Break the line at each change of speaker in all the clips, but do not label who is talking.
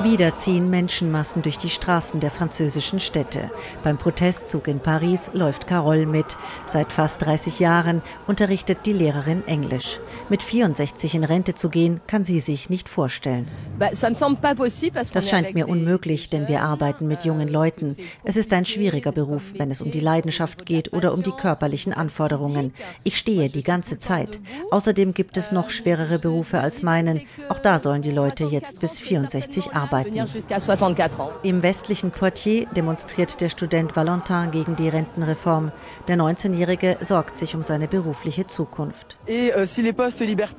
Wieder ziehen Menschenmassen durch die Straßen der französischen Städte. Beim Protestzug in Paris läuft Carole mit. Seit fast 30 Jahren unterrichtet die Lehrerin Englisch. Mit 64 in Rente zu gehen, kann sie sich nicht vorstellen. Das scheint mir unmöglich, denn wir arbeiten mit jungen Leuten. Es ist ein schwieriger Beruf, wenn es um die Leidenschaft geht oder um die körperlichen Anforderungen. Ich stehe die ganze Zeit. Außerdem gibt es noch schwerere Berufe als meinen. Auch da sollen die Leute jetzt bis 64 arbeiten arbeiten. Im westlichen Poitiers demonstriert der Student Valentin gegen die Rentenreform. Der 19-Jährige sorgt sich um seine berufliche Zukunft. Euh,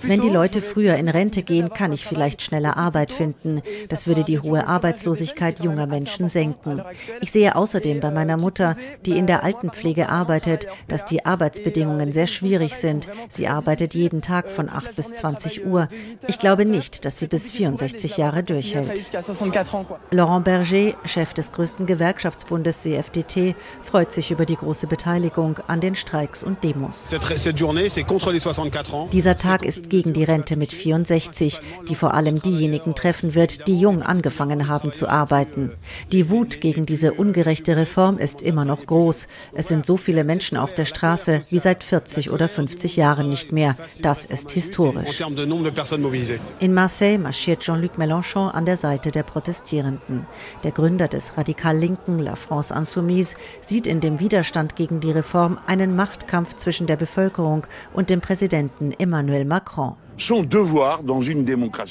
Wenn die Leute früher in Rente gehen, kann ich vielleicht schneller Arbeit finden. Das würde die hohe Arbeitslosigkeit junger Menschen senken. Ich sehe außerdem bei meiner Mutter, die in der Altenpflege arbeitet, dass die Arbeitsbedingungen sehr schwierig sind. Sie arbeitet jeden Tag von 8 bis 20 Uhr. Ich glaube nicht, dass sie bis 64 Jahre durchhält. Laurent Berger, Chef des größten Gewerkschaftsbundes CFDT, freut sich über die große Beteiligung an den Streiks und Demos. Dieser Tag ist gegen die Rente mit 64, die vor allem diejenigen treffen wird, die jung angefangen haben zu arbeiten. Die Wut gegen diese ungerechte Reform ist immer noch groß. Es sind so viele Menschen auf der Straße wie seit 40 oder 50 Jahren nicht mehr. Das ist historisch. In Marseille marschiert Jean-Luc Mélenchon an der Seite der Protestierenden. Der Gründer des radikal-linken La France Insoumise sieht in dem Widerstand gegen die Reform einen Machtkampf zwischen der Bevölkerung und dem Präsidenten Emmanuel Macron.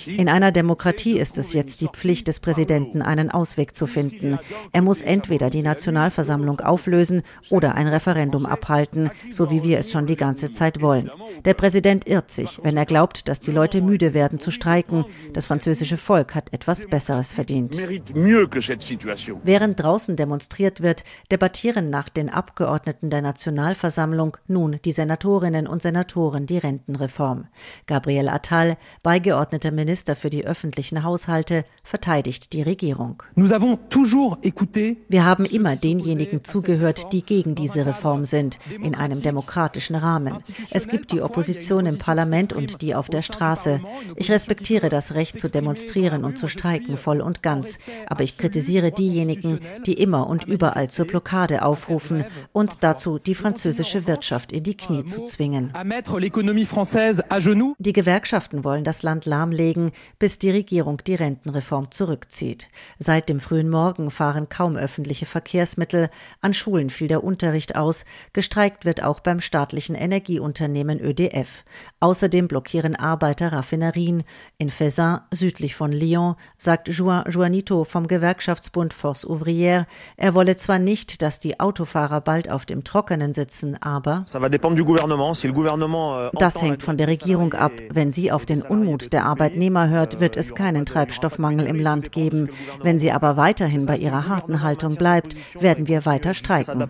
In einer Demokratie ist es jetzt die Pflicht des Präsidenten, einen Ausweg zu finden. Er muss entweder die Nationalversammlung auflösen oder ein Referendum abhalten, so wie wir es schon die ganze Zeit wollen. Der Präsident irrt sich, wenn er glaubt, dass die Leute müde werden zu streiken. Das französische Volk hat etwas Besseres verdient. Während draußen demonstriert wird, debattieren nach den Abgeordneten der Nationalversammlung nun die Senatorinnen und Senatoren die Rentenreform. Gabriel Gabriel Attal, beigeordneter Minister für die öffentlichen Haushalte, verteidigt die Regierung. Wir haben immer denjenigen zugehört, die gegen diese Reform sind, in einem demokratischen Rahmen. Es gibt die Opposition im Parlament und die auf der Straße. Ich respektiere das Recht zu demonstrieren und zu streiken voll und ganz, aber ich kritisiere diejenigen, die immer und überall zur Blockade aufrufen und dazu die französische Wirtschaft in die Knie zu zwingen. Die Gewerkschaften wollen das Land lahmlegen, bis die Regierung die Rentenreform zurückzieht. Seit dem frühen Morgen fahren kaum öffentliche Verkehrsmittel, an Schulen fiel der Unterricht aus, gestreikt wird auch beim staatlichen Energieunternehmen ÖDF. Außerdem blockieren Arbeiter Raffinerien. In Faisin, südlich von Lyon, sagt Juan Juanito vom Gewerkschaftsbund Force Ouvrière, er wolle zwar nicht, dass die Autofahrer bald auf dem Trockenen sitzen, aber
euh,
das hängt von der Regierung ab. Wenn sie auf den Unmut der Arbeitnehmer hört, wird es keinen Treibstoffmangel im Land geben. Wenn sie aber weiterhin bei ihrer harten Haltung bleibt, werden wir weiter streiken.